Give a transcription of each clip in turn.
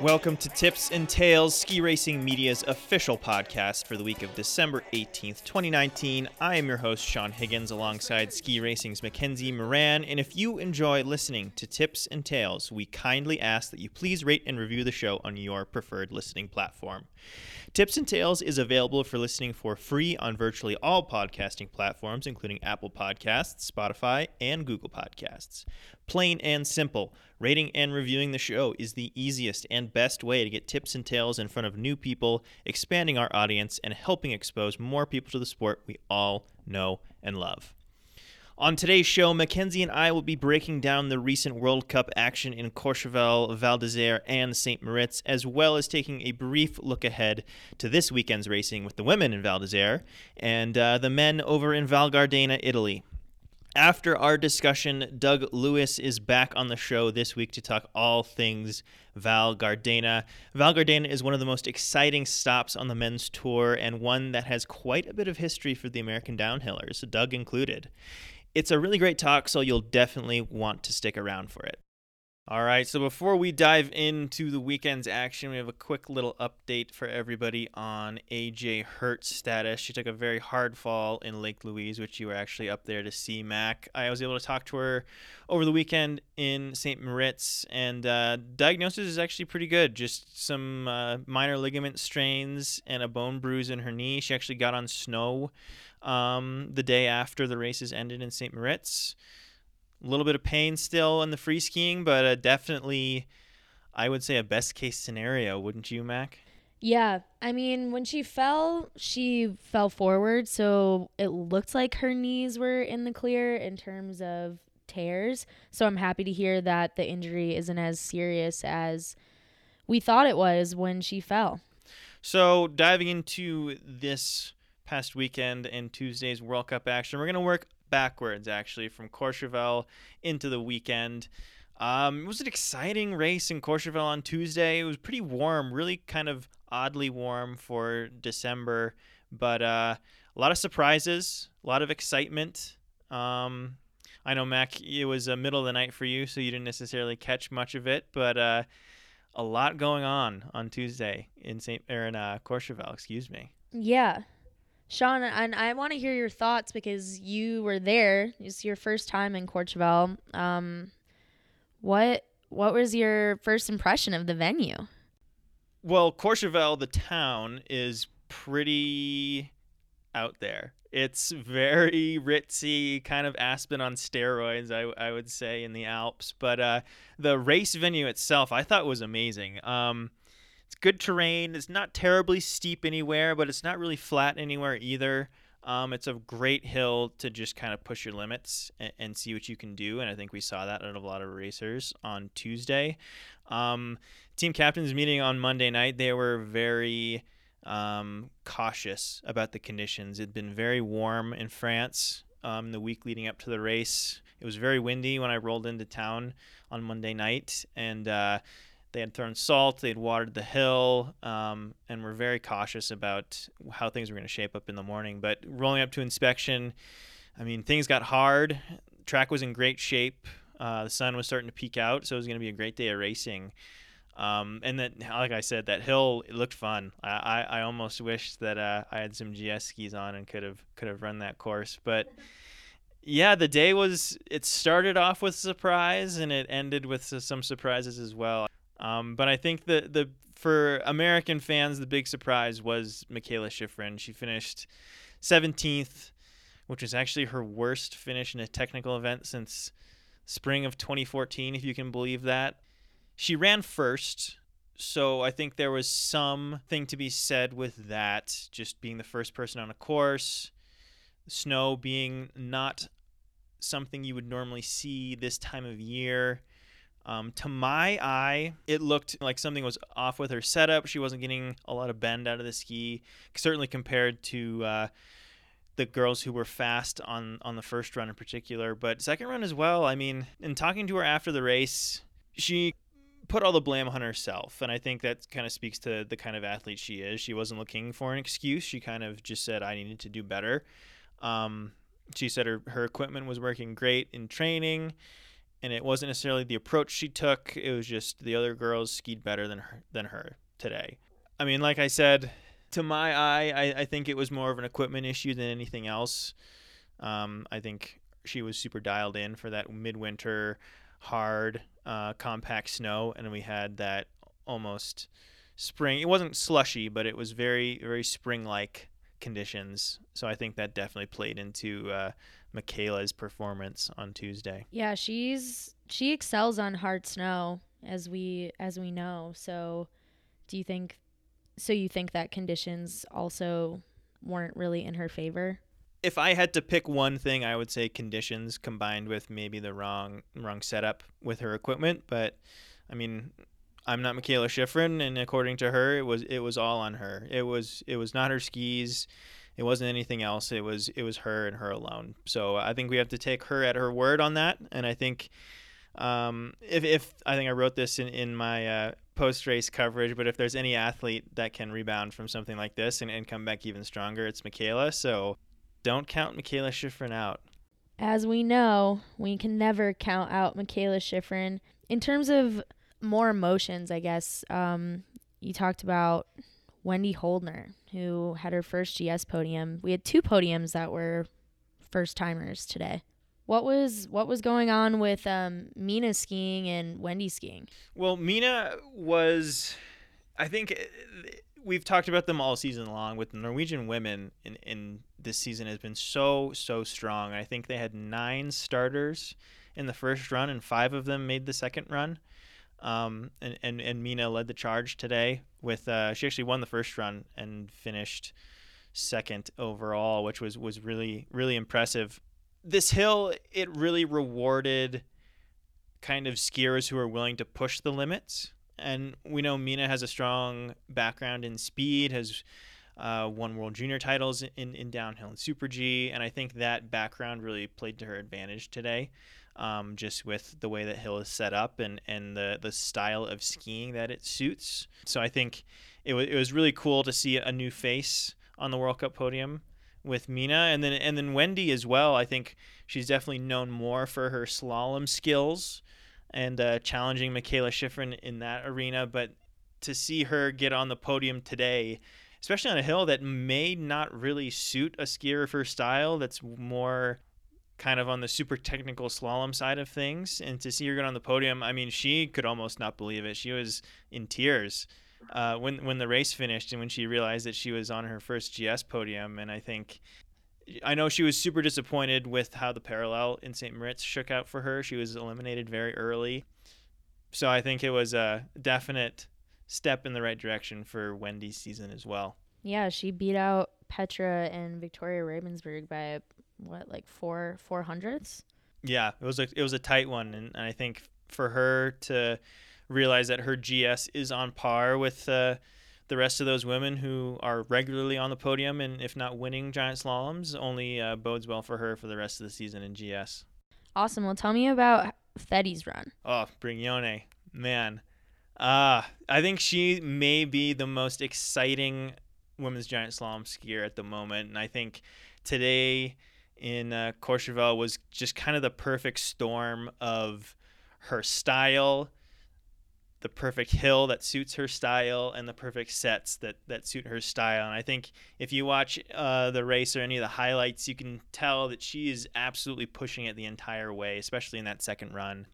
Welcome to Tips and Tales, Ski Racing Media's official podcast for the week of December 18th, 2019. I am your host, Sean Higgins, alongside Ski Racing's Mackenzie Moran. And if you enjoy listening to Tips and Tales, we kindly ask that you please rate and review the show on your preferred listening platform. Tips and Tales is available for listening for free on virtually all podcasting platforms, including Apple Podcasts, Spotify, and Google Podcasts. Plain and simple, rating and reviewing the show is the easiest and best way to get tips and tales in front of new people, expanding our audience, and helping expose more people to the sport we all know and love. On today's show, Mackenzie and I will be breaking down the recent World Cup action in Courchevel, Val d'Isere, and St. Moritz, as well as taking a brief look ahead to this weekend's racing with the women in Val d'Isere and uh, the men over in Val Gardena, Italy. After our discussion, Doug Lewis is back on the show this week to talk all things Val Gardena. Val Gardena is one of the most exciting stops on the men's tour and one that has quite a bit of history for the American downhillers, Doug included. It's a really great talk, so you'll definitely want to stick around for it. All right, so before we dive into the weekend's action, we have a quick little update for everybody on AJ Hurt's status. She took a very hard fall in Lake Louise, which you were actually up there to see, Mac. I was able to talk to her over the weekend in St. Moritz, and uh, diagnosis is actually pretty good. Just some uh, minor ligament strains and a bone bruise in her knee. She actually got on snow um, the day after the races ended in St. Moritz. A little bit of pain still in the free skiing, but uh, definitely, I would say, a best case scenario, wouldn't you, Mac? Yeah, I mean, when she fell, she fell forward, so it looked like her knees were in the clear in terms of tears. So I'm happy to hear that the injury isn't as serious as we thought it was when she fell. So, diving into this past weekend and Tuesday's World Cup action, we're going to work backwards actually from Courchevel into the weekend. Um, it was an exciting race in Courchevel on Tuesday. It was pretty warm, really kind of oddly warm for December, but uh, a lot of surprises, a lot of excitement. Um, I know Mac, it was a middle of the night for you, so you didn't necessarily catch much of it, but uh, a lot going on on Tuesday in Saint or in uh, Courchevel. Excuse me. Yeah, Sean, and I want to hear your thoughts because you were there. It's your first time in Courchevel. Um, what what was your first impression of the venue? Well, Courchevel, the town, is pretty out there. It's very ritzy, kind of Aspen on steroids, I, I would say, in the Alps. But uh, the race venue itself, I thought was amazing. Um, it's good terrain. It's not terribly steep anywhere, but it's not really flat anywhere either. Um, it's a great hill to just kind of push your limits and, and, see what you can do. And I think we saw that of a lot of racers on Tuesday. Um, team captains meeting on Monday night, they were very um, cautious about the conditions. It had been very warm in France um, the week leading up to the race. It was very windy when I rolled into town on Monday night. And, uh, they had thrown salt, they had watered the hill, um, and were very cautious about how things were going to shape up in the morning. But rolling up to inspection, I mean, things got hard. Track was in great shape. Uh, the sun was starting to peek out, so it was going to be a great day of racing. Um, and then, like I said, that hill looked fun. I, I, I almost wish that uh, I had some GS skis on and could have could have run that course. But yeah, the day was. It started off with surprise and it ended with some surprises as well. Um, but I think the the for American fans, the big surprise was Mikaela Shiffrin. She finished 17th, which is actually her worst finish in a technical event since spring of 2014, if you can believe that. She ran first, so I think there was something to be said with that, just being the first person on a course, snow being not something you would normally see this time of year. Um, to my eye, it looked like something was off with her setup. She wasn't getting a lot of bend out of the ski, certainly compared to uh, the girls who were fast on on the first run in particular. But second run as well. I mean, in talking to her after the race, she put all the blame on herself, and I think that kind of speaks to the kind of athlete she is. She wasn't looking for an excuse. She kind of just said, "I needed to do better." Um, she said her her equipment was working great in training and it wasn't necessarily the approach she took. It was just the other girls skied better than her than her today. I mean, like I said, to my eye, I, I think it was more of an equipment issue than anything else. Um, I think she was super dialed in for that midwinter hard uh, compact snow, and we had that almost spring. It wasn't slushy, but it was very very spring like conditions. So I think that definitely played into uh, Mikaela's performance on Tuesday. Yeah, she's she excels on hard snow as we as we know. So do you think so you think that conditions also weren't really in her favor? If I had to pick one thing, I would say conditions combined with maybe the wrong wrong setup with her equipment, but I mean, I'm not Mikaela Shiffrin, and according to her, it was it was all on her. It was it was not her skis. It wasn't anything else. It was it was her and her alone. So I think we have to take her at her word on that. And I think um, if if I think I wrote this in in my uh, post race coverage, but if there's any athlete that can rebound from something like this and, and come back even stronger, it's Mikaela. So don't count Mikaela Shiffrin out. As we know, we can never count out Mikaela Shiffrin. In terms of more emotions, I guess, um, you talked about Wendy Holdener, who had her first GS podium. We had two podiums that were first timers today. What was what was going on with um, Mina skiing and Wendy skiing? Well, Mina was, I think, eh, we've talked about them all season long. With the Norwegian women in, in this season has been so so strong. I think they had nine starters in the first run, and five of them made the second run. Um, and, and, and Mina led the charge today with uh, she actually won the first run and finished second overall, which was was really really impressive. This hill it really rewarded kind of skiers who are willing to push the limits, and we know Mina has a strong background in speed, has uh, won world junior titles in, in downhill and super G, and I think that background really played to her advantage today um, just with the way that hill is set up and, and the, the style of skiing that it suits. So I think it, w- it was really cool to see a new face on the World Cup podium with Mina and then and then Wendy as well. I think she's definitely known more for her slalom skills and uh, challenging Mikaela Shiffrin in that arena. But to see her get on the podium today, especially on a hill that may not really suit a skier of her style, that's more kind of on the super technical slalom side of things. And to see her get on the podium, I mean, she could almost not believe it. She was in tears uh, when when the race finished and when she realized that she was on her first GS podium. And I think. I know she was super disappointed with how the parallel in St. Moritz shook out for her. She was eliminated very early. So I think it was a definite step in the right direction for Wendy's season as well. Yeah, she beat out Petra and Victoria Rebensburg by what like four four hundredths. Yeah, it was a it was a tight one, and, and I think for her to realize that her GS is on par with uh, the rest of those women who are regularly on the podium and if not winning giant slaloms, only uh, bodes well for her for the rest of the season in GS. Awesome. Well, tell me about Fede's run. Oh, Brignone, man. Uh, I think she may be the most exciting women's giant slalom skier at the moment, and I think today in uh, Courchevel was just kind of the perfect storm of her style, the perfect hill that suits her style, and the perfect sets that, that suit her style. And I think if you watch uh, the race or any of the highlights, you can tell that she is absolutely pushing it the entire way, especially in that second run.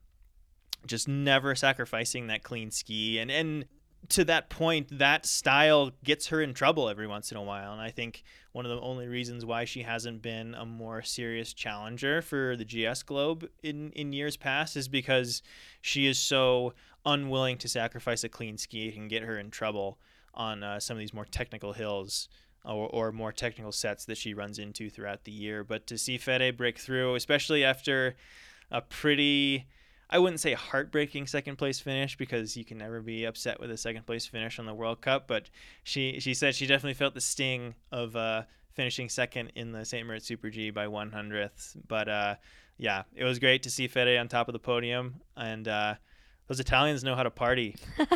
Just never sacrificing that clean ski. And, and to that point, that style gets her in trouble every once in a while. And I think one of the only reasons why she hasn't been a more serious challenger for the GS Globe in, in years past is because she is so unwilling to sacrifice a clean ski and get her in trouble on uh, some of these more technical hills. Or, or more technical sets that she runs into throughout the year. But to see Fede break through, especially after a pretty I wouldn't say heartbreaking second place finish because you can never be upset with a second place finish on the World Cup. But she she said she definitely felt the sting of uh, finishing second in the St. Moritz Super G by one hundredth. But uh, yeah, it was great to see Fede on top of the podium, and uh, those Italians know how to party.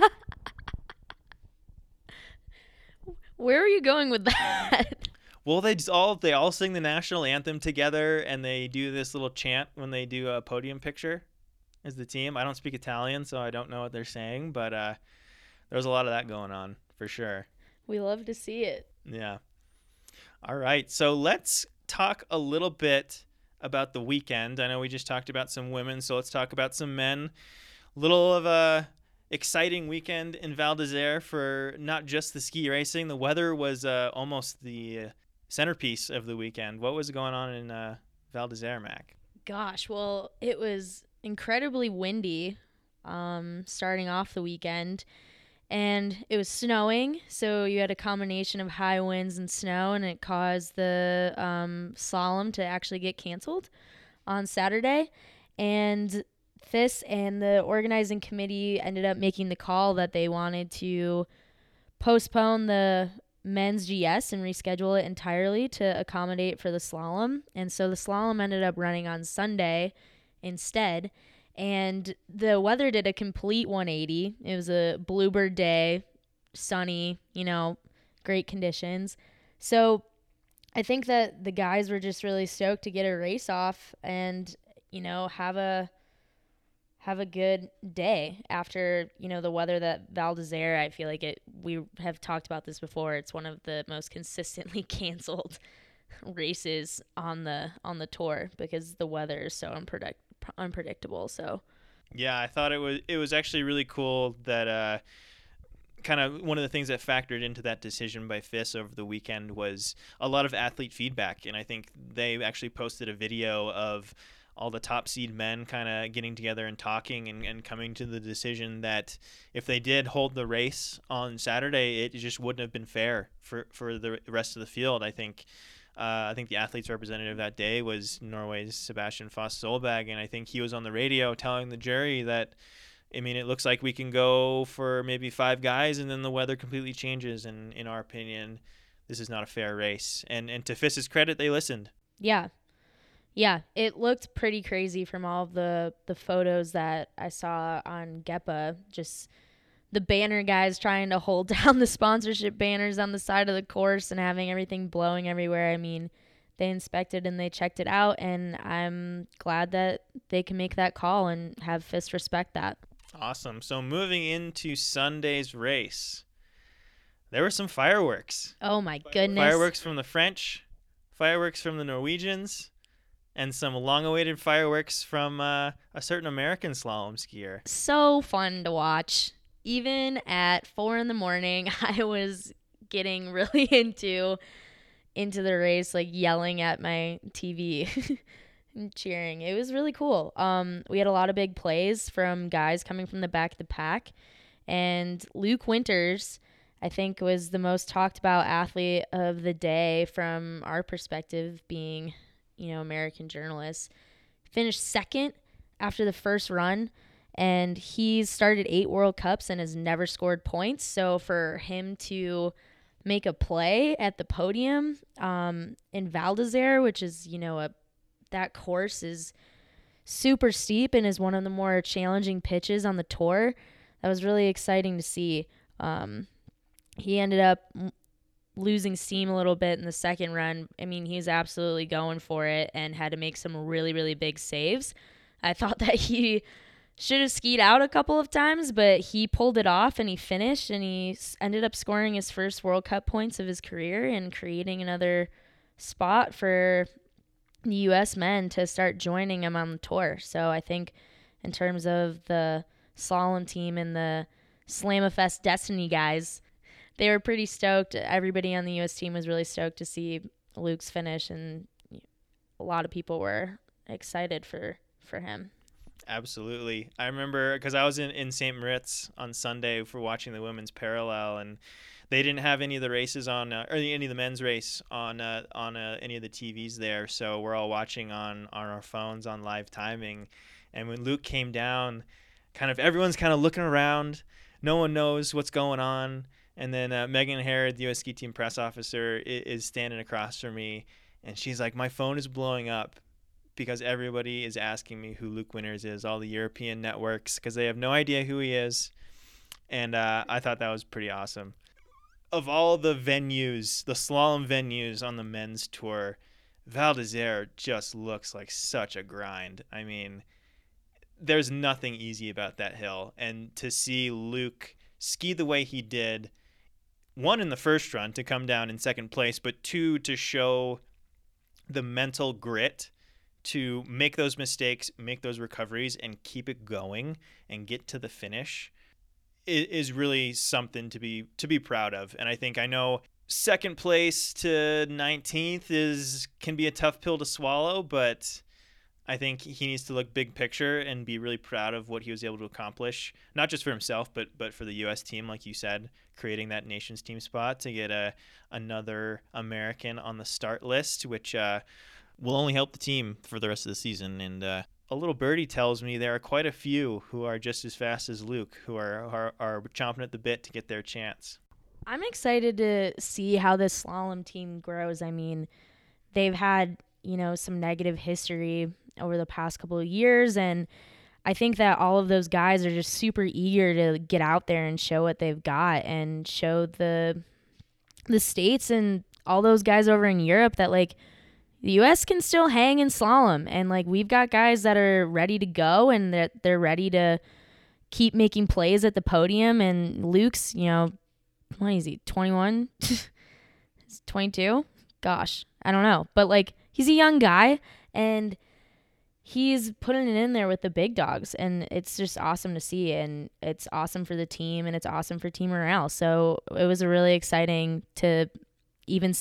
Where are you going with that? Well, they all they all sing the national anthem together, and they do this little chant when they do a podium picture. Is the team. I don't speak Italian, so I don't know what they're saying, but uh, there's a lot of that going on for sure. We love to see it. Yeah. All right. So let's talk a little bit about the weekend. I know we just talked about some women, so let's talk about some men. Little of a exciting weekend in Val d'Isere for not just the ski racing. The weather was uh, almost the centerpiece of the weekend. What was going on in uh, Val d'Isere, Mac? Gosh, well, it was incredibly windy um, starting off the weekend. And it was snowing, so you had a combination of high winds and snow, and it caused the um, slalom to actually get canceled on Saturday. And this and the organizing committee ended up making the call that they wanted to postpone the men's GS and reschedule it entirely to accommodate for the slalom. And so the slalom ended up running on Sunday instead. And the weather did a complete 180. It was a bluebird day, sunny, you know, great conditions. So I think that the guys were just really stoked to get a race off and, you know, have a have a good day after you know the weather that Val d'Isere. I feel like it. We have talked about this before. It's one of the most consistently canceled races on the on the tour because the weather is so unpredict- unpredictable. So yeah, I thought it was it was actually really cool that uh, kind of one of the things that factored into that decision by FIS over the weekend was a lot of athlete feedback, and I think they actually posted a video of all the top seed men kind of getting together and talking and, and coming to the decision that if they did hold the race on Saturday, it just wouldn't have been fair for, for the rest of the field. I think uh, I think the athletes representative that day was Norway's Sebastian Foss Solevåg, and I think he was on the radio telling the jury that, I mean, it looks like we can go for maybe five guys, and then the weather completely changes. And in our opinion, this is not a fair race. And and to FIS's credit, they listened. Yeah, yeah, it looked pretty crazy from all the the photos that I saw on GEPA. Just the banner guys trying to hold down the sponsorship banners on the side of the course and having everything blowing everywhere. I mean, they inspected and they checked it out, and I'm glad that they can make that call and have FIST respect that. Awesome. So moving into Sunday's race, there were some fireworks. Oh my goodness! Fireworks from the French, fireworks from the Norwegians and some long-awaited fireworks from uh, a certain American slalom skier. So fun to watch. Even at four in the morning, I was getting really into into the race, like yelling at my TV and cheering. It was really cool. Um, we had a lot of big plays from guys coming from the back of the pack, and Luke Winters. I think was the most talked about athlete of the day from our perspective, being you know, American journalists, finished second after the first run. And he's started eight World Cups and has never scored points. So for him to make a play at the podium um, in Val d'Isere, which is, you know, a that course is super steep and is one of the more challenging pitches on the tour. That was really exciting to see. Um, he ended up losing steam a little bit in the second run. I mean, he was absolutely going for it and had to make some really, really big saves. I thought that he should have skied out a couple of times, but he pulled it off and he finished and he ended up scoring his first World Cup points of his career and creating another spot for the U.S. men to start joining him on the tour. So I think in terms of the slalom team and the Slamifest Destiny guys, they were pretty stoked. Everybody on the U.S. team was really stoked to see Luke's finish, and a lot of people were excited for for him. Absolutely, I remember because I was in in St. Moritz on Sunday for watching the women's parallel, and they didn't have any of the races on uh, or any of the men's race on uh, on uh, any of the TVs there. So we're all watching on on our phones on live timing. And when Luke came down, kind of everyone's kind of looking around. No one knows what's going on. And then uh, Megan Harrod, the U.S. ski team press officer, is, is standing across from me, and she's like, "My phone is blowing up." Because everybody is asking me who Luke Winters is, all the European networks, because they have no idea who he is. And uh, I thought that was pretty awesome. Of all the venues, the slalom venues on the men's tour, Val d'Isere just looks like such a grind. I mean, there's nothing easy about that hill. And to see Luke ski the way he did, one in the first run to come down in second place, but two to show the mental grit to make those mistakes, make those recoveries, and keep it going and get to the finish is really something to be to be proud of. And I think I know second place to 19th is can be a tough pill to swallow, but I think he needs to look big picture and be really proud of what he was able to accomplish, not just for himself, but but for the U.S. team, like you said, creating that nations team spot to get a another American on the start list, which uh, will only help the team for the rest of the season. And uh, a little birdie tells me there are quite a few who are just as fast as Luke, who are are, are chomping at the bit to get their chance. I'm excited to see how this slalom team grows. I mean, they've had you know some negative history over the past couple of years and I think that all of those guys are just super eager to get out there and show what they've got and show the the states and all those guys over in Europe that like the US can still hang in slalom and like we've got guys that are ready to go and that they're ready to keep making plays at the podium and Luke's, you know, what is he, 21? 22? Gosh, I don't know. But like he's a young guy and he's putting it in there with the big dogs and it's just awesome to see and it's awesome for the team and it's awesome for team morale so it was really exciting to even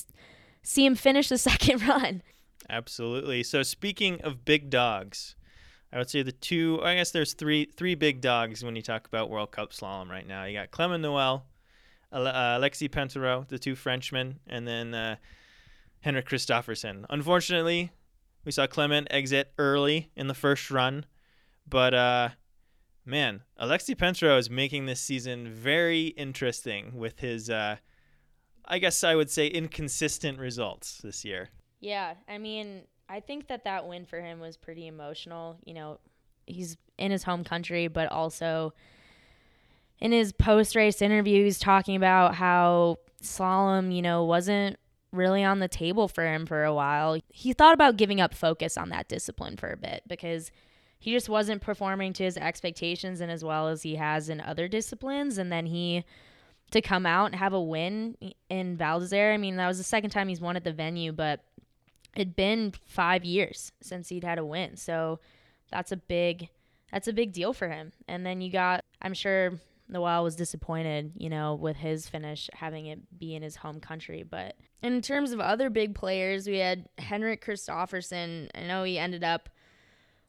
see him finish the second run. Absolutely. So speaking of big dogs i would say the two i guess there's three three big dogs when you talk about world cup slalom right now. You got clement noel uh, alexis pinturault the two frenchmen and then uh, henrik kristoffersen unfortunately we saw Clement exit early in the first run, but uh, man, Alexis Pinturault is making this season very interesting with his, uh, I guess I would say, inconsistent results this year. Yeah, I mean, I think that that win for him was pretty emotional. You know, he's in his home country, but also in his post race interview, he's talking about how slalom, you know, wasn't really on the table for him for a while. He thought about giving up focus on that discipline for a bit because he just wasn't performing to his expectations and as well as he has in other disciplines. And then he to come out and have a win in Val d'Isere. I mean, that was the second time he's won at the venue, but it'd been five years since he'd had a win. So that's a big that's a big deal for him. And then you got I'm sure Noel was disappointed, you know, with his finish having it be in his home country. But in terms of other big players, we had Henrik Kristoffersen. I know he ended up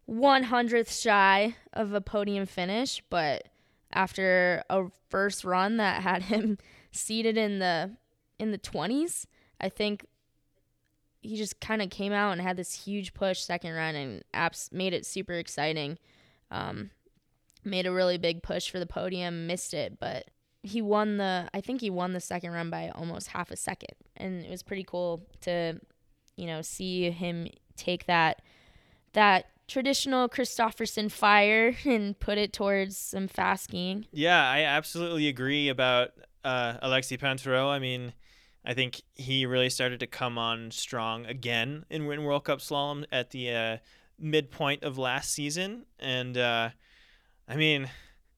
100th shy of a podium finish, but after a first run that had him seated in the in the 20s, I think he just kind of came out and had this huge push second run and apps made it super exciting. Um, made a really big push for the podium, missed it, but he won the I think he won the second run by almost half a second. And it was pretty cool to you know see him take that that traditional Kristoffersen fire and put it towards some fast skiing. Yeah, I absolutely agree about uh, Alexis Pinturault. I mean, I think he really started to come on strong again in, World Cup slalom at the uh, midpoint of last season, and uh, I mean,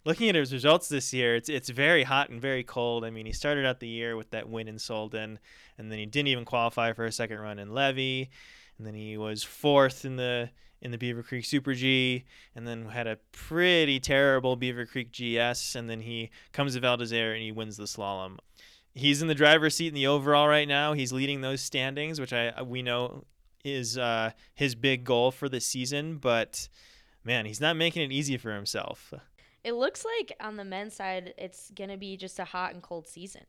looking at his results this year, it's it's very hot and very cold. I mean, he started out the year with that win in Solden, and then he didn't even qualify for a second run in Levi, and then he was fourth in the in the Beaver Creek Super G, and then had a pretty terrible Beaver Creek GS, and then he comes to Val d'Isere and he wins the slalom. He's in the driver's seat in the overall right now. He's leading those standings, which I we know is uh, his big goal for the season, but man, he's not making it easy for himself. It looks like on the men's side, it's gonna be just a hot and cold season.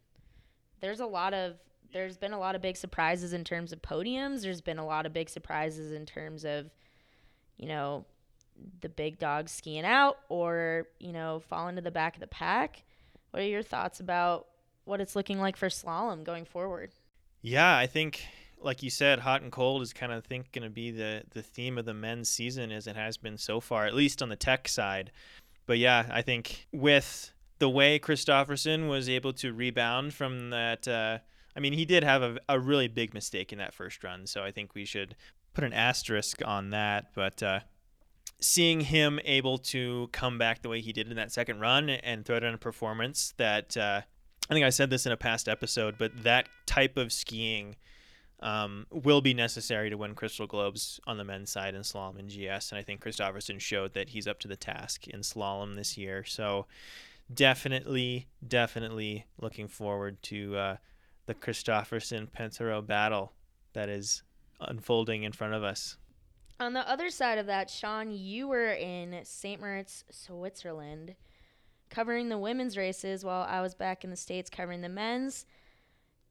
There's a lot of there's been a lot of big surprises in terms of podiums. There's been a lot of big surprises in terms of, you know, the big dogs skiing out or you know falling to the back of the pack. What are your thoughts about what it's looking like for slalom going forward? Yeah, I think like you said, hot and cold is kind of think going to be the the theme of the men's season as it has been so far, at least on the tech side. But yeah, I think with the way Kristoffersen was able to rebound from that, uh, I mean, he did have a, a really big mistake in that first run, so I think we should put an asterisk on that. But uh, seeing him able to come back the way he did in that second run and throw down a performance that uh, I think I said this in a past episode, but that type of skiing um, will be necessary to win Crystal Globes on the men's side in slalom and GS. And I think Kristoffersen showed that he's up to the task in slalom this year. So definitely, definitely looking forward to uh, the Kristoffersen Pinturault battle that is unfolding in front of us. On the other side of that, Sean, you were in St. Moritz, Switzerland, covering the women's races while I was back in the States covering the men's.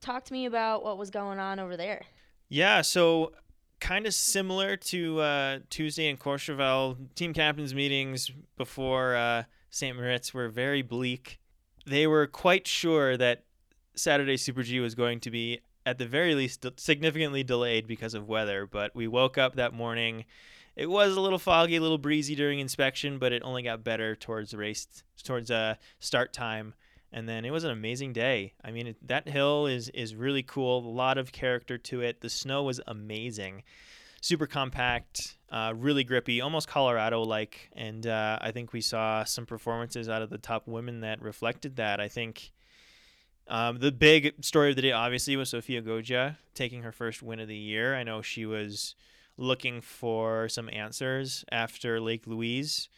Talk to me about what was going on over there. Yeah, so kind of similar to uh, Tuesday in Courchevel, team captains meetings before uh, St. Moritz were very bleak. They were quite sure that Saturday Super G was going to be at the very least significantly delayed because of weather, but we woke up that morning. It was a little foggy, a little breezy during inspection, but it only got better towards race towards uh, start time. And then it was an amazing day. I mean, it, that hill is is really cool. A lot of character to it. The snow was amazing, super compact, uh, really grippy, almost Colorado like. And uh, I think we saw some performances out of the top women that reflected that. I think um, the big story of the day, obviously, was Sofia Goggia taking her first win of the year. I know she was looking for some answers after Lake Louise.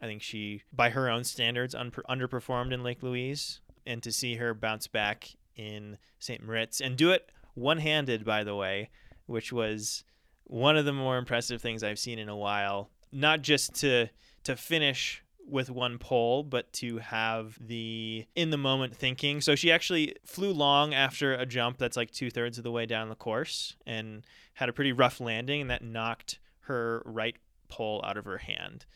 I think she, by her own standards, un- underperformed in Lake Louise. And to see her bounce back in St. Moritz and do it one handed, by the way, which was one of the more impressive things I've seen in a while. Not just to to finish with one pole, but to have the in the moment thinking. So she actually flew long after a jump that's like two thirds of the way down the course and had a pretty rough landing, and that knocked her right pole out of her hand.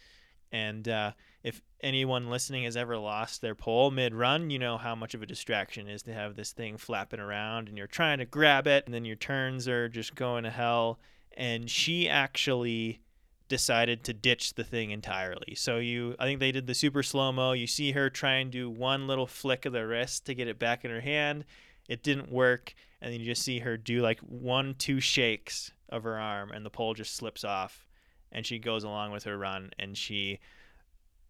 And uh, if anyone listening has ever lost their pole mid run, you know how much of a distraction is to have this thing flapping around and you're trying to grab it, and then your turns are just going to hell. And she actually decided to ditch the thing entirely. So you I think they did the super slow mo. You see her try and do one little flick of the wrist to get it back in her hand. It didn't work, and then you just see her do like one, two shakes of her arm and the pole just slips off and she goes along with her run and she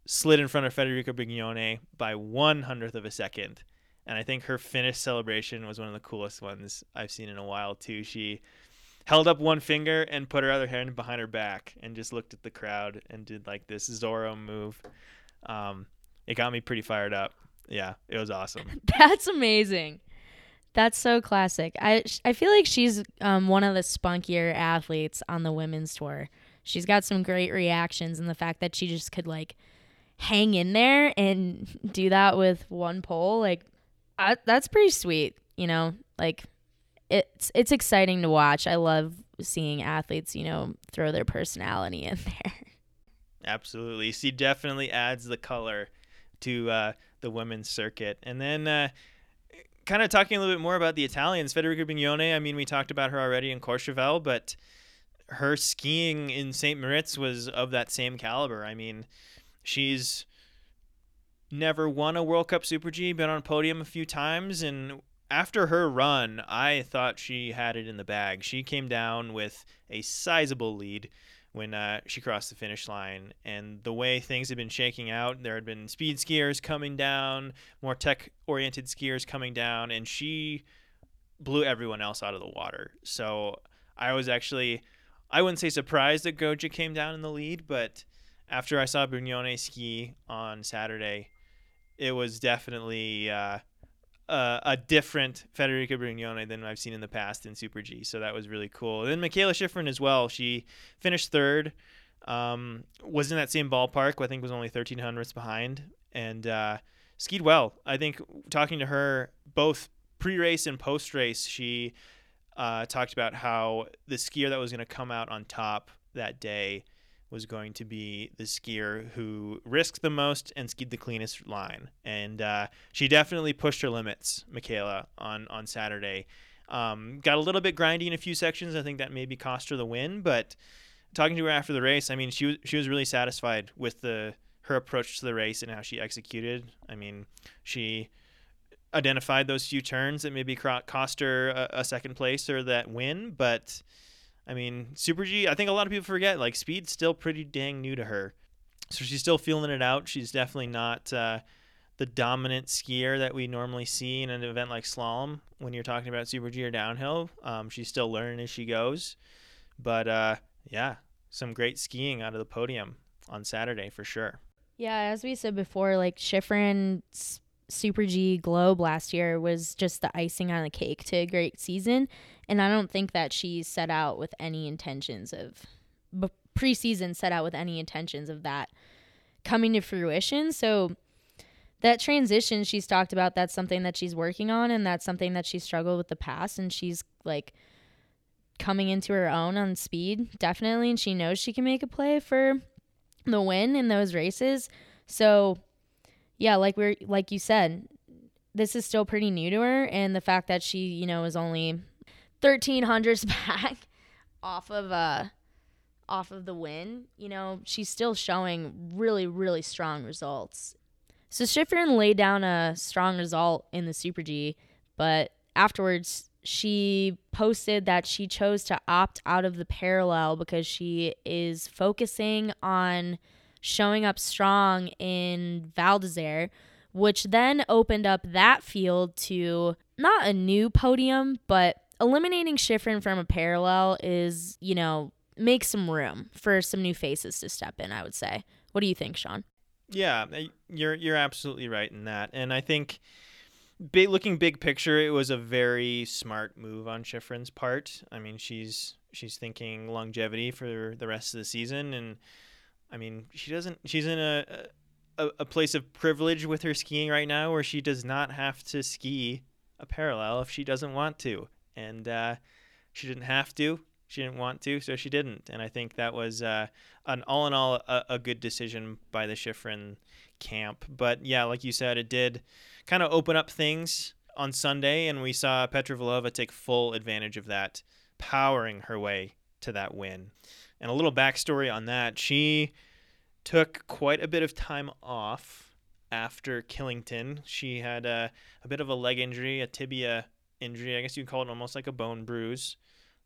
slid in front of Federica Brignone by one hundredth of a second. And I think her finish celebration was one of the coolest ones I've seen in a while too. She held up one finger and put her other hand behind her back and just looked at the crowd and did like this Zorro move. Um, it got me pretty fired up. Yeah, it was awesome. That's amazing. That's so classic. I I feel like she's um, one of the spunkier athletes on the women's tour. She's got some great reactions, and the fact that she just could like hang in there and do that with one pole, like I, that's pretty sweet. You know, like it's it's exciting to watch. I love seeing athletes, you know, throw their personality in there. Absolutely. She definitely adds the color to uh, the women's circuit. And then uh, kind of talking a little bit more about the Italians, Federica Brignone, I mean, we talked about her already in Courchevel, but her skiing in St. Moritz was of that same caliber. I mean, she's never won a World Cup Super G, been on podium a few times, and after her run, I thought she had it in the bag. She came down with a sizable lead when uh, she crossed the finish line. And the way things had been shaking out, there had been speed skiers coming down, more tech oriented skiers coming down, and she blew everyone else out of the water. So I was actually, I wouldn't say surprised that Goggia came down in the lead, but after I saw Brignone ski on Saturday, it was definitely. Uh, uh, a different Federica Brignone than I've seen in the past in Super G. So that was really cool. And then Mikaela Shiffrin as well. She finished third. Um, was in that same ballpark. I think was only 13 hundredths behind and uh, skied well. I think talking to her both pre-race and post-race, she uh, talked about how the skier that was going to come out on top that day was going to be the skier who risked the most and skied the cleanest line. And uh, she definitely pushed her limits, Mikaela, on, on Saturday. Um, got a little bit grindy in a few sections. I think that maybe cost her the win. But talking to her after the race, I mean, she was, she was really satisfied with the her approach to the race and how she executed. I mean, she identified those few turns that maybe cost her a, a second place or that win, but I mean, Super G, I think a lot of people forget, like, speed's still pretty dang new to her. So she's still feeling it out. She's definitely not uh, the dominant skier that we normally see in an event like slalom when you're talking about Super G or downhill. Um, she's still learning as she goes. But uh, yeah, some great skiing out of the podium on Saturday for sure. Yeah, as we said before, like Shiffrin's Super G Globe last year was just the icing on the cake to a great season. And I don't think that she set out with any intentions of b- preseason set out with any intentions of that coming to fruition. So that transition she's talked about, that's something that she's working on and that's something that she struggled with the past and she's like coming into her own on speed, definitely, and she knows she can make a play for the win in those races. So yeah, like we're like you said, this is still pretty new to her and the fact that she, you know, is only thirteen hundreds back off of uh off of the win, you know, she's still showing really, really strong results. So Shiffrin laid down a strong result in the Super G, but afterwards she posted that she chose to opt out of the parallel because she is focusing on showing up strong in Val d'Isere, which then opened up that field to not a new podium, but eliminating Shiffrin from a parallel is, you know, make some room for some new faces to step in, I would say. What do you think, Sean? Yeah, you're you're absolutely right in that. And I think big looking big picture, it was a very smart move on Shiffrin's part. I mean, she's she's thinking longevity for the rest of the season and I mean, she doesn't she's in a a, a place of privilege with her skiing right now where she does not have to ski a parallel if she doesn't want to. And uh, she didn't have to she didn't want to, so she didn't. And I think that was uh, an all in all a, a, good decision by the Shiffrin camp. But yeah, like you said, it did kind of open up things on Sunday, and we saw Petra Vlhova take full advantage of that, powering her way to that win. And a little backstory on that: she took quite a bit of time off after Killington. She had a, a bit of a leg injury, a tibia injury. I guess you'd call it almost like a bone bruise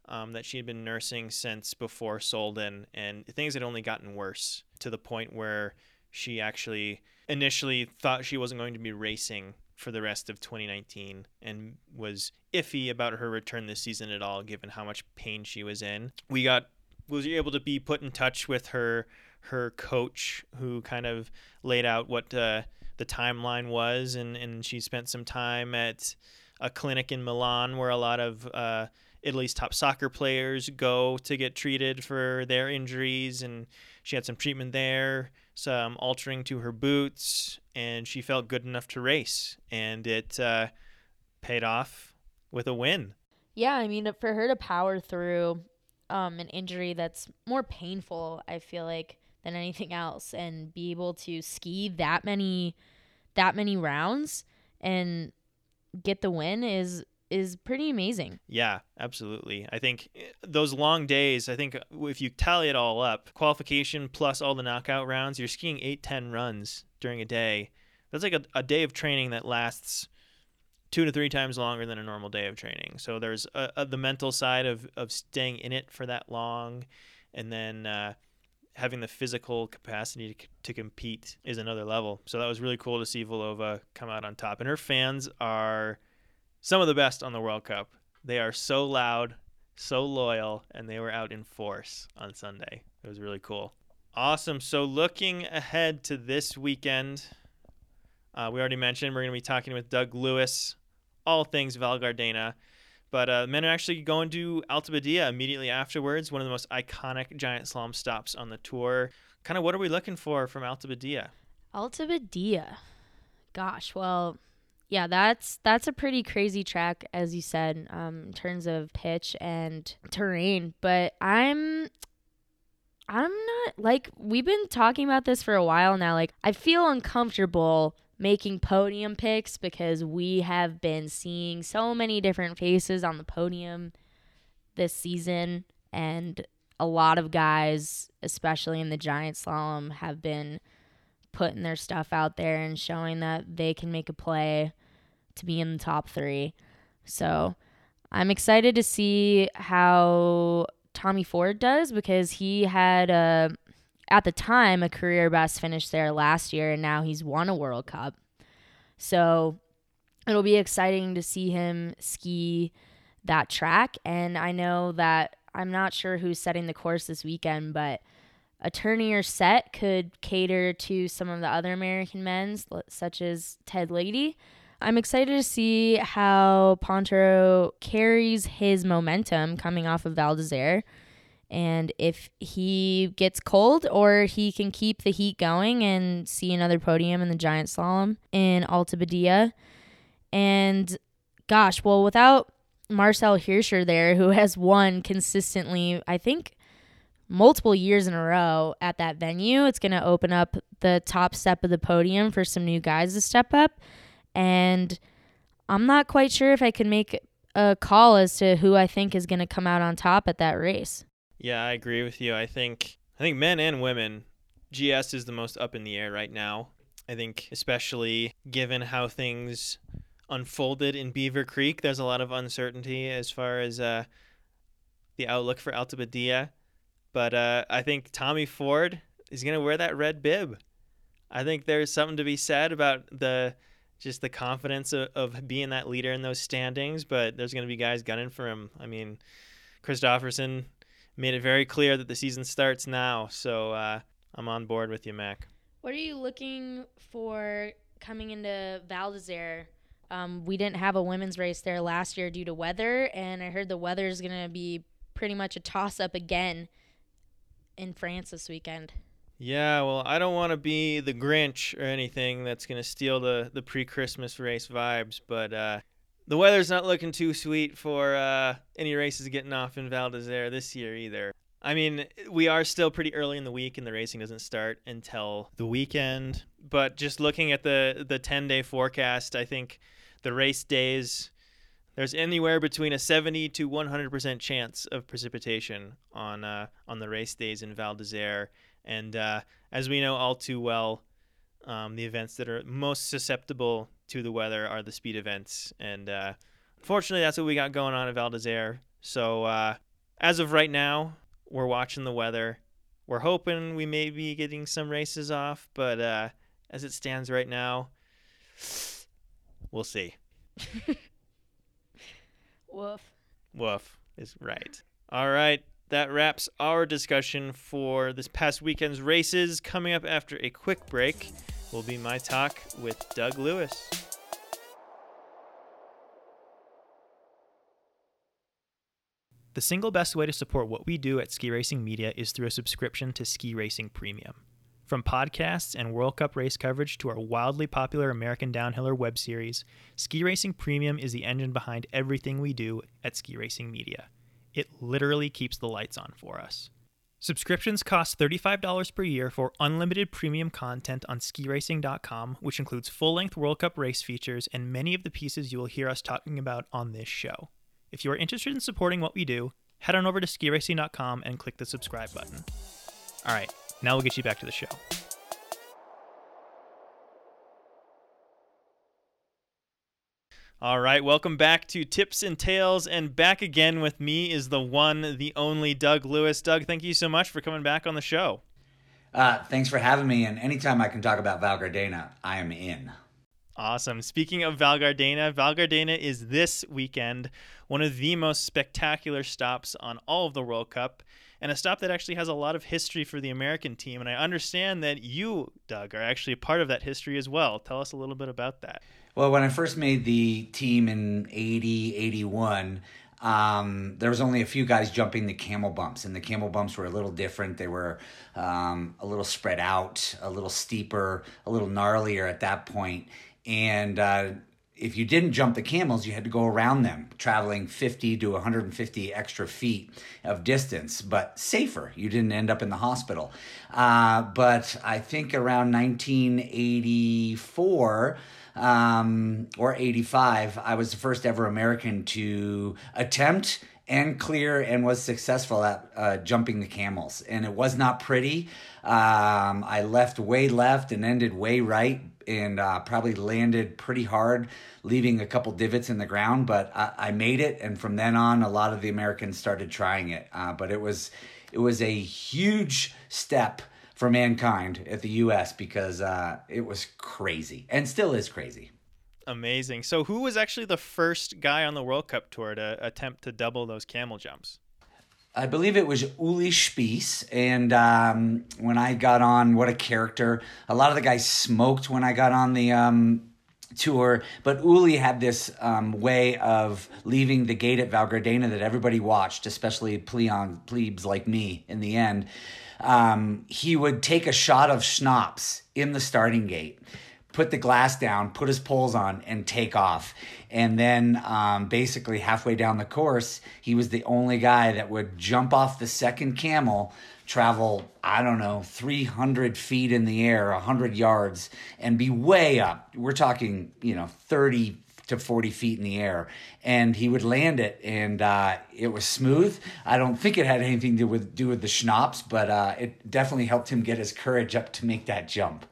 um, that she had been nursing since before Solden, and things had only gotten worse to the point where she actually initially thought she wasn't going to be racing for the rest of 2019 and was iffy about her return this season at all given how much pain she was in. We got was able to be put in touch with her her coach who kind of laid out what uh, the timeline was and and she spent some time at a clinic in Milan where a lot of uh, Italy's top soccer players go to get treated for their injuries, and she had some treatment there, some altering to her boots, and she felt good enough to race, and it uh, paid off with a win. Yeah, I mean, for her to power through um, an injury that's more painful, I feel like, than anything else, and be able to ski that many, that many rounds and get the win is is pretty amazing. Yeah, absolutely. I think eh, those long days, I think uh, if you tally it all up, qualification plus all the knockout rounds, you're skiing 8 10 runs during a day. That's like a, a day of training that lasts two to three times longer than a normal day of training. So there's a, a, the mental side of, of staying in it for that long and then uh, having the physical capacity to, to compete is another level. So that was really cool to see Vlhova come out on top. And her fans are some of the best on the World Cup. They are so loud, so loyal, and they were out in force on Sunday. It was really cool. Awesome. So, looking ahead to this weekend, uh, we already mentioned we're going to be talking with Doug Lewis, all things Val Gardena. But uh, men are actually going to Alta Badia immediately afterwards, one of the most iconic giant slalom stops on the tour. Kind of what are we looking for from Alta Badia? Alta Badia. Gosh, well, yeah, that's that's a pretty crazy track, as you said, um, in terms of pitch and terrain. But I'm I'm not like we've been talking about this for a while now. Like I feel uncomfortable making podium picks because we have been seeing so many different faces on the podium this season and a lot of guys, especially in the giant slalom, have been putting their stuff out there and showing that they can make a play to be in the top three. So I'm excited to see how Tommy Ford does because he had a at the time a career best finish there last year and now he's won a World Cup. So it'll be exciting to see him ski that track and I know that I'm not sure who's setting the course this weekend, but a tournier set could cater to some of the other American men's, such as Ted Ligety. I'm excited to see how Pinturault carries his momentum coming off of Val d'Isere and if he gets cold or he can keep the heat going and see another podium in the giant slalom in Alta Badia. And gosh, well, without Marcel Hirscher there, who has won consistently, I think multiple years in a row at that venue, it's going to open up the top step of the podium for some new guys to step up. And I'm not quite sure if I can make a call as to who I think is going to come out on top at that race. Yeah, I agree with you. I think I think men and women, GS is the most up in the air right now. I think especially given how things unfolded in Beaver Creek, there's a lot of uncertainty as far as uh, the outlook for Alta Badia. But uh, I think Tommy Ford is gonna wear that red bib. I think there's something to be said about the just the confidence of, of being that leader in those standings. But there's gonna be guys gunning for him. I mean, Kristoffersen made it very clear that the season starts now. So uh, I'm on board with you, Mac. What are you looking for coming into Val d'Isere? Um, we didn't have a women's race there last year due to weather, and I heard the weather is going to be pretty much a toss up again in France this weekend. Yeah, well, I don't want to be the Grinch or anything that's going to steal the, the pre Christmas race vibes, but uh, the weather's not looking too sweet for uh, any races getting off in Val d'Isere this year either. I mean, we are still pretty early in the week, and the racing doesn't start until the weekend. But just looking at the the ten day forecast, I think the race days there's anywhere between a 70 to 100 percent chance of precipitation on uh, on the race days in Val d'Isere, and uh, as we know all too well, um, the events that are most susceptible to the weather are the speed events, and uh, unfortunately, that's what we got going on at Val d'Isere. So uh, as of right now, we're watching the weather. We're hoping we may be getting some races off, but uh, as it stands right now, we'll see. Woof. Woof is right. All right. That wraps our discussion for this past weekend's races. Coming up after a quick break will be my talk with Doug Lewis. The single best way to support what we do at Ski Racing Media is through a subscription to Ski Racing Premium. From podcasts and World Cup race coverage to our wildly popular American Downhiller web series, Ski Racing Premium is the engine behind everything we do at Ski Racing Media. It literally keeps the lights on for us. Subscriptions cost $35 per year for unlimited premium content on skiracing.com, which includes full length World Cup race features and many of the pieces you will hear us talking about on this show. If you are interested in supporting what we do, head on over to skiracing.com and click the subscribe button. All right, now we'll get you back to the show. All right, welcome back to Tips and Tales, and back again with me is the one, the only Doug Lewis. Doug, thank you so much for coming back on the show. Uh, thanks for having me, and anytime I can talk about Val Gardena, I am in. Awesome. Speaking of Val Gardena, Val Gardena is this weekend one of the most spectacular stops on all of the World Cup, and a stop that actually has a lot of history for the American team. And I understand that you, Doug, are actually a part of that history as well. Tell us a little bit about that. Well, when I first made the team in 80, 81, um, there was only a few guys jumping the camel bumps, and the camel bumps were a little different. They were um, a little spread out, a little steeper, a little gnarlier at that point. And uh, if you didn't jump the camels, you had to go around them, traveling 50 to 150 extra feet of distance, but safer. You didn't end up in the hospital. Uh, but I think around 1984, um, or 85, I was the first ever American to attempt and clear and was successful at uh, jumping the camels. And it was not pretty. Um, I left way left and ended way right and uh, probably landed pretty hard, leaving a couple divots in the ground. But I, I, made it, and from then on, a lot of the Americans started trying it. Uh, but it was it was a huge step for mankind at the U.S. because uh, it was crazy and still is crazy. Amazing. So, who was actually the first guy on the World Cup tour to attempt to double those camel jumps? I believe it was Uli Spiess. And um, when I got on, what a character. A lot of the guys smoked when I got on the um, tour, but Uli had this um, way of leaving the gate at Val Gardena that everybody watched, especially pleon, plebes like me in the end. Um, he would take a shot of schnapps in the starting gate put the glass down, put his poles on, and take off. And then um, basically halfway down the course, he was the only guy that would jump off the second camel, travel, I don't know, 300 feet in the air, 100 yards, and be way up. We're talking, you know, 30 to 40 feet in the air. And he would land it, and uh, it was smooth. I don't think it had anything to do with the schnapps, but uh, it definitely helped him get his courage up to make that jump.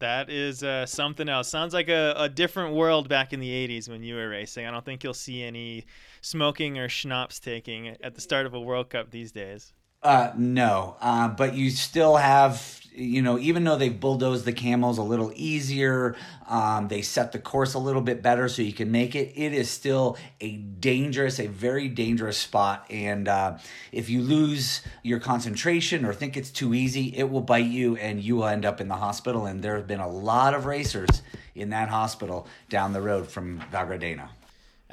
That is uh, something else. Sounds like a, a different world back in the 80s when you were racing. I don't think you'll see any smoking or schnapps taking at the start of a World Cup these days. Uh, no, uh, but you still have, you know, even though they've bulldozed the camels a little easier, um, they set the course a little bit better so you can make it. It is still a dangerous, a very dangerous spot. And uh, if you lose your concentration or think it's too easy, it will bite you and you will end up in the hospital. And there have been a lot of racers in that hospital down the road from Val Gardena.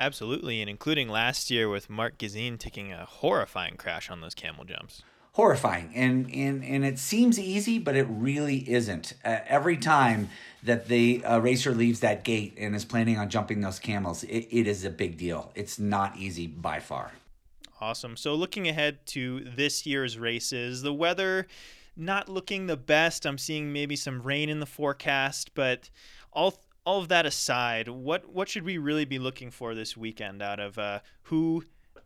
Absolutely, and including last year with Marc Gisin taking a horrifying crash on those camel jumps. Horrifying, and and and it seems easy, but it really isn't. Uh, every time that the uh, racer leaves that gate and is planning on jumping those camels, it, it is a big deal. It's not easy by far. Awesome. So looking ahead to this year's races, the weather not looking the best. I'm seeing maybe some rain in the forecast, but all all of that aside, what what should we really be looking for this weekend out of uh, who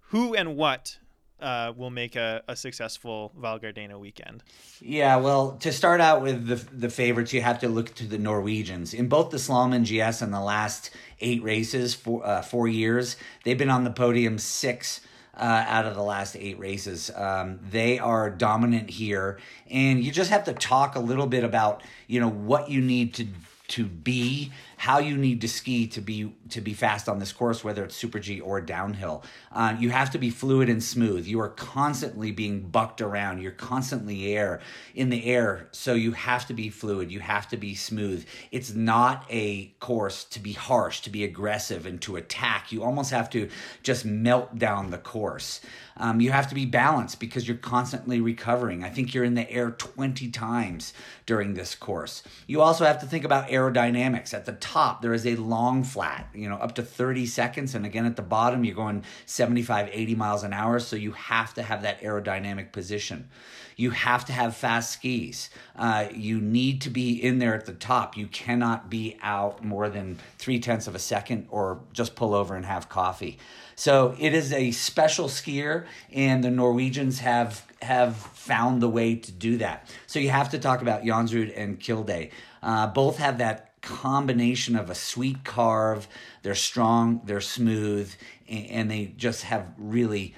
who and what uh, will make a, a successful Val Gardena weekend? Yeah, well, to start out with the the favorites, you have to look to the Norwegians. In both the Slalom and GS in the last eight races, for uh, four years, they've been on the podium six. Uh, out of the last eight races. Um, they are dominant here, and you just have to talk a little bit about you know what you need to to be how you need to ski to be to be fast on this course whether it's super g or downhill. Uh, you have to be fluid and smooth. You are constantly being bucked around. You're constantly air in the air. So you have to be fluid. You have to be smooth. It's not a course to be harsh to be aggressive and to attack. You almost have to just melt down the course. Um, you have to be balanced because you're constantly recovering. I think you're in the air 20 times during this course. You also have to think about aerodynamics. At the top, there is a long flat, you know, up to 30 seconds. And again, at the bottom, you're going 75, 80 miles an hour. So you have to have that aerodynamic position. You have to have fast skis. Uh, you need to be in there at the top. You cannot be out more than three tenths of a second or just pull over and have coffee. So it is a special skier, and the Norwegians have have found the way to do that. So you have to talk about Jansrud and Kilde. Uh, both have that combination of a sweet carve. They're strong, they're smooth, and, they just have really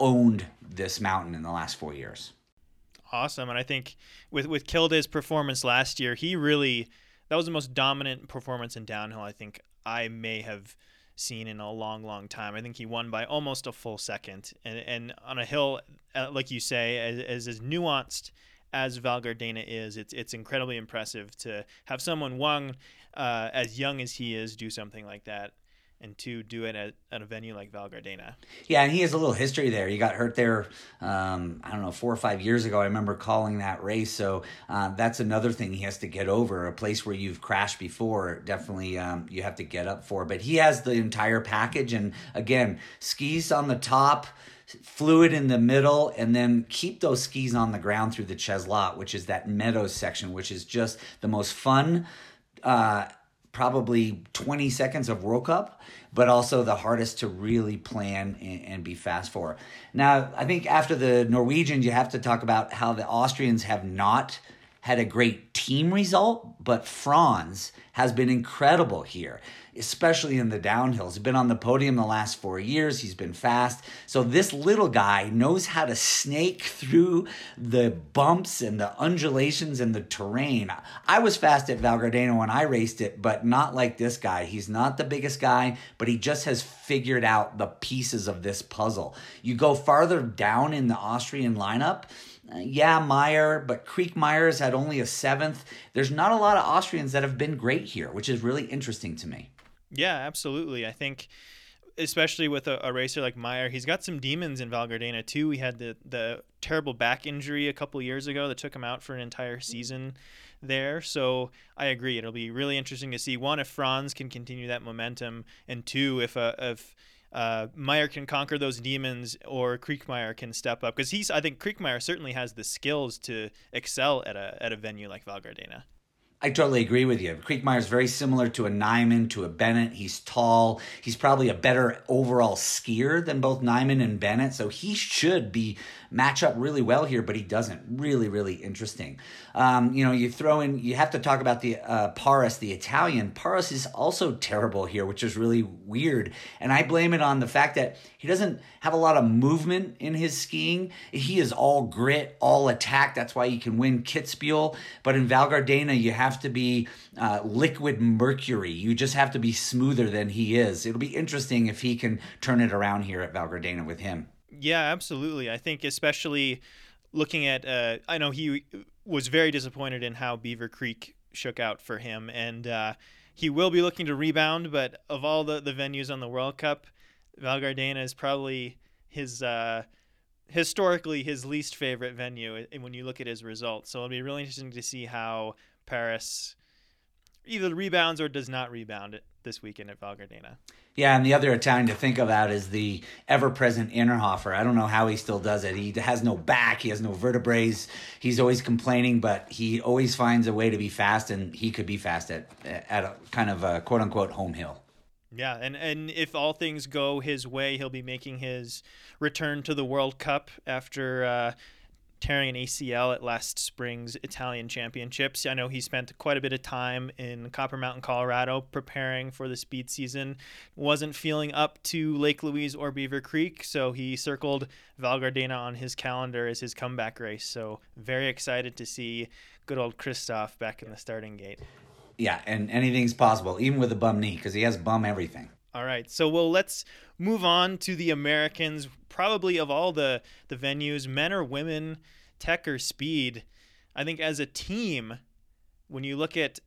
owned this mountain in the last four years. Awesome, and I think with with Kilde's performance last year, he really that was the most dominant performance in downhill. I think I may have seen in a long, long time. I think he won by almost a full second, and and on a hill, uh, like you say, as, as as nuanced as Val Gardena is, it's it's incredibly impressive to have someone one uh, as young as he is do something like that and two, do it at, at a venue like Val Gardena. Yeah, and he has a little history there. He got hurt there, um, I don't know, four or five years ago. I remember calling that race. So uh, that's another thing he has to get over. A place where you've crashed before, definitely um, you have to get up for. But he has the entire package. And again, skis on the top fluid in the middle, and then keep those skis on the ground through the Ciaslat, which is that meadows section, which is just the most fun uh, probably 20 seconds of World Cup, but also the hardest to really plan and, and, be fast for. Now, I think after the Norwegians, you have to talk about how the Austrians have not had a great team result, but Franz has been incredible here especially in the downhills. He's been on the podium the last four years. He's been fast. So this little guy knows how to snake through the bumps and the undulations and the terrain. I was fast at Val Gardena when I raced it, but not like this guy. He's not the biggest guy, but he just has figured out the pieces of this puzzle. You go farther down in the Austrian lineup, yeah, Mayer, but Kriechmayr's had only a seventh. There's not a lot of Austrians that have been great here, which is really interesting to me. Yeah, absolutely. I think especially with a, a, racer like Mayer, he's got some demons in Val Gardena too. We had the the terrible back injury a couple years ago that took him out for an entire season there. So I agree. It'll be really interesting to see one if Franz can continue that momentum, and two if uh, if uh, Mayer can conquer those demons or Kriechmayr can step up because he's I think Kriechmayr certainly has the skills to excel at a at a venue like Val Gardena. I totally agree with you. Kriechmayr is very similar to a Nyman, to a Bennett. He's tall. He's probably a better overall skier than both Nyman and Bennett. So he should be match up really well here, but he doesn't. Really, really interesting. Um, you know, you throw in, you have to talk about the uh, Paris, the Italian. Paris is also terrible here, which is really weird. And I blame it on the fact that he doesn't have a lot of movement in his skiing. He is all grit, all attack. That's why he can win Kitzbühel. But in Val Gardena, you have to be uh, liquid mercury. You just have to be smoother than he is. It'll be interesting if he can turn it around here at Val Gardena with him. Yeah, absolutely. I think especially looking at, uh, I know he was very disappointed in how Beaver Creek shook out for him, and uh, he will be looking to rebound. But of all the, the venues on the World Cup, Val Gardena is probably his uh, historically his least favorite venue when you look at his results. So it'll be really interesting to see how Paris either rebounds or does not rebound it this weekend at Val Gardena. Yeah, and the other Italian to think about is the ever-present Innerhofer. I don't know how he still does it. He has no back, he has no vertebrae. He's always complaining, but he always finds a way to be fast, and he could be fast at at a kind of a quote unquote home hill. Yeah, and and if all things go his way, he'll be making his return to the World Cup after uh, tearing an ACL at last spring's Italian Championships. I know he spent quite a bit of time in Copper Mountain, Colorado, preparing for the speed season. Wasn't feeling up to Lake Louise or Beaver Creek, so he circled Val Gardena on his calendar as his comeback race. So very excited to see good old Christoph back in the starting gate. Yeah, and anything's possible, even with a bum knee, because he has bum everything. All right, so well, let's move on to the Americans. Probably of all the the venues, men or women, tech or speed. I think as a team, when you look at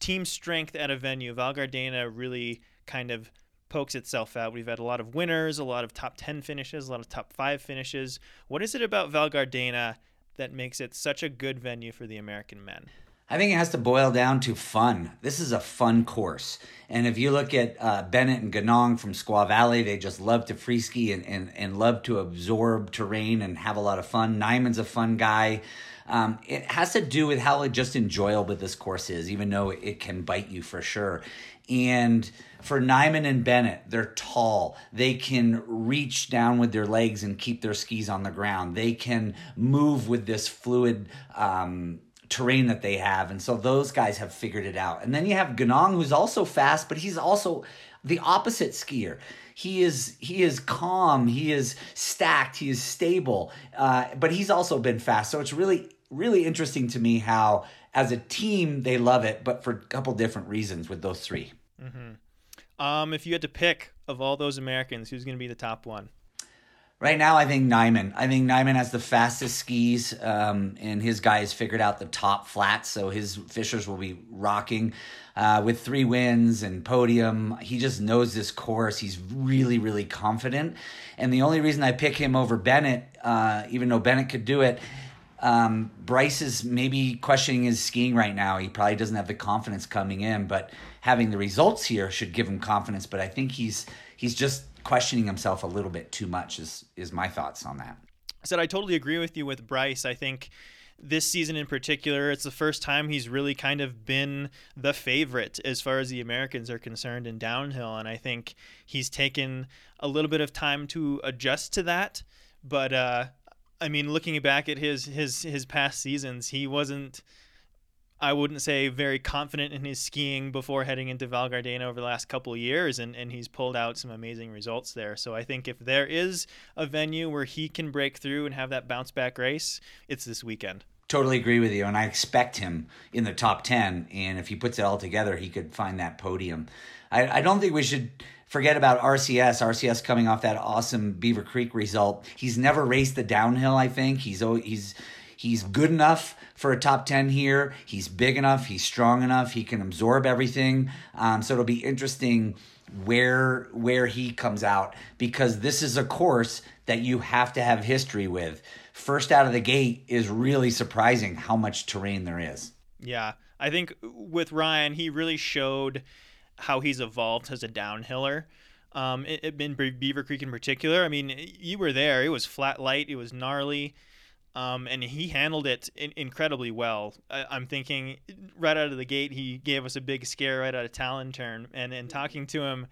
team strength at a venue, Val Gardena really kind of pokes itself out. We've had a lot of winners, a lot of top 10 finishes, a lot of top 5 finishes. What is it about Val Gardena that makes it such a good venue for the American men? I think it has to boil down to fun. This is a fun course. And if you look at uh, Bennett and Ganong from Squaw Valley, they just love to free ski and, and, and love to absorb terrain and have a lot of fun. Nyman's a fun guy. Um, it has to do with how just enjoyable this course is, even though it can bite you for sure. And for Nyman and Bennett, they're tall. They can reach down with their legs and keep their skis on the ground. They can move with this fluid um, terrain that they have. And so those guys have figured it out. And then you have Ganong, who's also fast, but he's also the opposite skier. He is he is calm. He is stacked. He is stable. Uh, but he's also been fast. So it's really really interesting to me how as a team they love it, but for a couple different reasons with those 3 mm-hmm. Um, if you had to pick of all those Americans, who's going to be the top one? Right now, I think Nyman. I think Nyman has the fastest skis, um, and his guy has figured out the top flats, so his Fischers will be rocking. Uh, with three wins and podium, he just knows this course. He's really, really confident. And the only reason I pick him over Bennett, uh, even though Bennett could do it, um, Bryce is maybe questioning his skiing right now. He probably doesn't have the confidence coming in, but having the results here should give him confidence. But I think he's he's just questioning himself a little bit too much is is my thoughts on that. I said I totally agree with you with Bryce. I think this season in particular, it's the first time he's really kind of been the favorite as far as the Americans are concerned in downhill. And I think he's taken a little bit of time to adjust to that. But, uh, I mean, looking back at his, his, his past seasons, he wasn't I wouldn't say very confident in his skiing before heading into Val Gardena over the last couple years, and, and he's pulled out some amazing results there. So I think if there is a venue where he can break through and have that bounce back race, it's this weekend. Totally agree with you, and I expect him in the top 10. And if he puts it all together, he could find that podium. I, I don't think we should forget about RCS. RCS coming off that awesome Beaver Creek result. He's never raced the downhill. I think he's he's he's good enough for a top 10 here. He's big enough, he's strong enough, he can absorb everything. Um, so it'll be interesting where where he comes out because this is a course that you have to have history with. First out of the gate is really surprising how much terrain there is. Yeah. I think with Ryan, he really showed how he's evolved as a downhiller. Um, in Beaver Creek in particular, I mean, you were there. It was flat light. It was gnarly. Um, and he handled it in- incredibly well. I- am thinking right out of the gate, he gave us a big scare right out of Talon turn. And in talking to him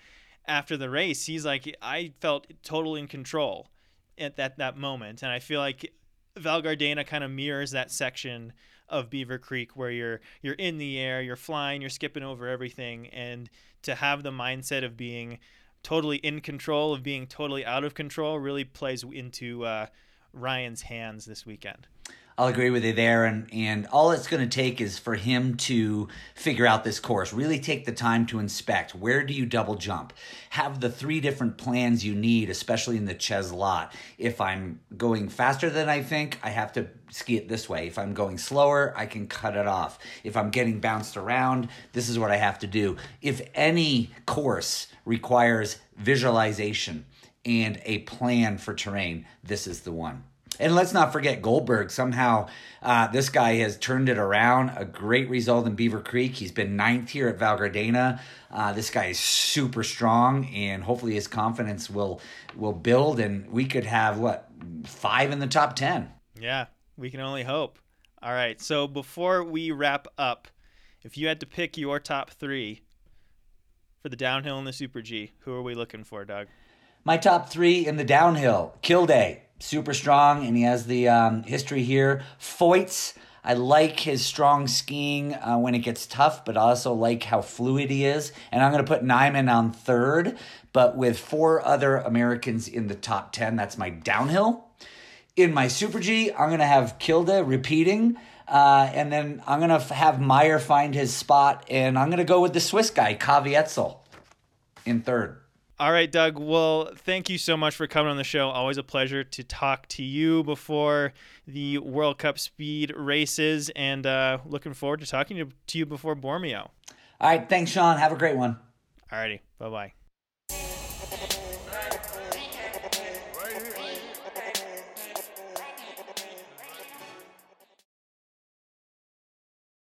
after the race, he's like, I felt totally in control at that, that moment. And I feel like Val Gardena kind of mirrors that section of Beaver Creek where you're you're in the air, you're flying, you're skipping over everything, and to have the mindset of being totally in control, of being totally out of control, really plays into uh, Ryan's hands this weekend. I'll agree with you there. And, and all it's going to take is for him to figure out this course, really take the time to inspect. Where do you double jump? Have the three different plans you need, especially in the Ciaslat. If I'm going faster than I think, I have to ski it this way. If I'm going slower, I can cut it off. If I'm getting bounced around, this is what I have to do. If any course requires visualization, and a plan for terrain, this is the one. And let's not forget Goldberg. Somehow, uh, this guy has turned it around. A great result in Beaver Creek. He's been ninth here at Val Gardena. Uh, this guy is super strong, and hopefully his confidence will will build, and we could have what five in the top ten. Yeah, we can only hope. All right. So before we wrap up, if you had to pick your top three for the downhill and the Super G, who are we looking for, Doug? My top three in the downhill Kilde, super strong, and he has the um, history here. Feuz, I like his strong skiing uh, when it gets tough, but I also like how fluid he is. And I'm going to put Nyman on third, but with four other Americans in the top 10. That's my downhill. In my Super G, I'm going to have Kilde repeating. Uh, and then I'm going to have Mayer find his spot. And I'm going to go with the Swiss guy, Caviezel, in third. All right, Doug. Well, thank you so much for coming on the show. Always a pleasure to talk to you before the World Cup speed races, and uh, looking forward to talking to you before Bormio. All right. Thanks, Sean. Have a great one. All righty. Bye bye.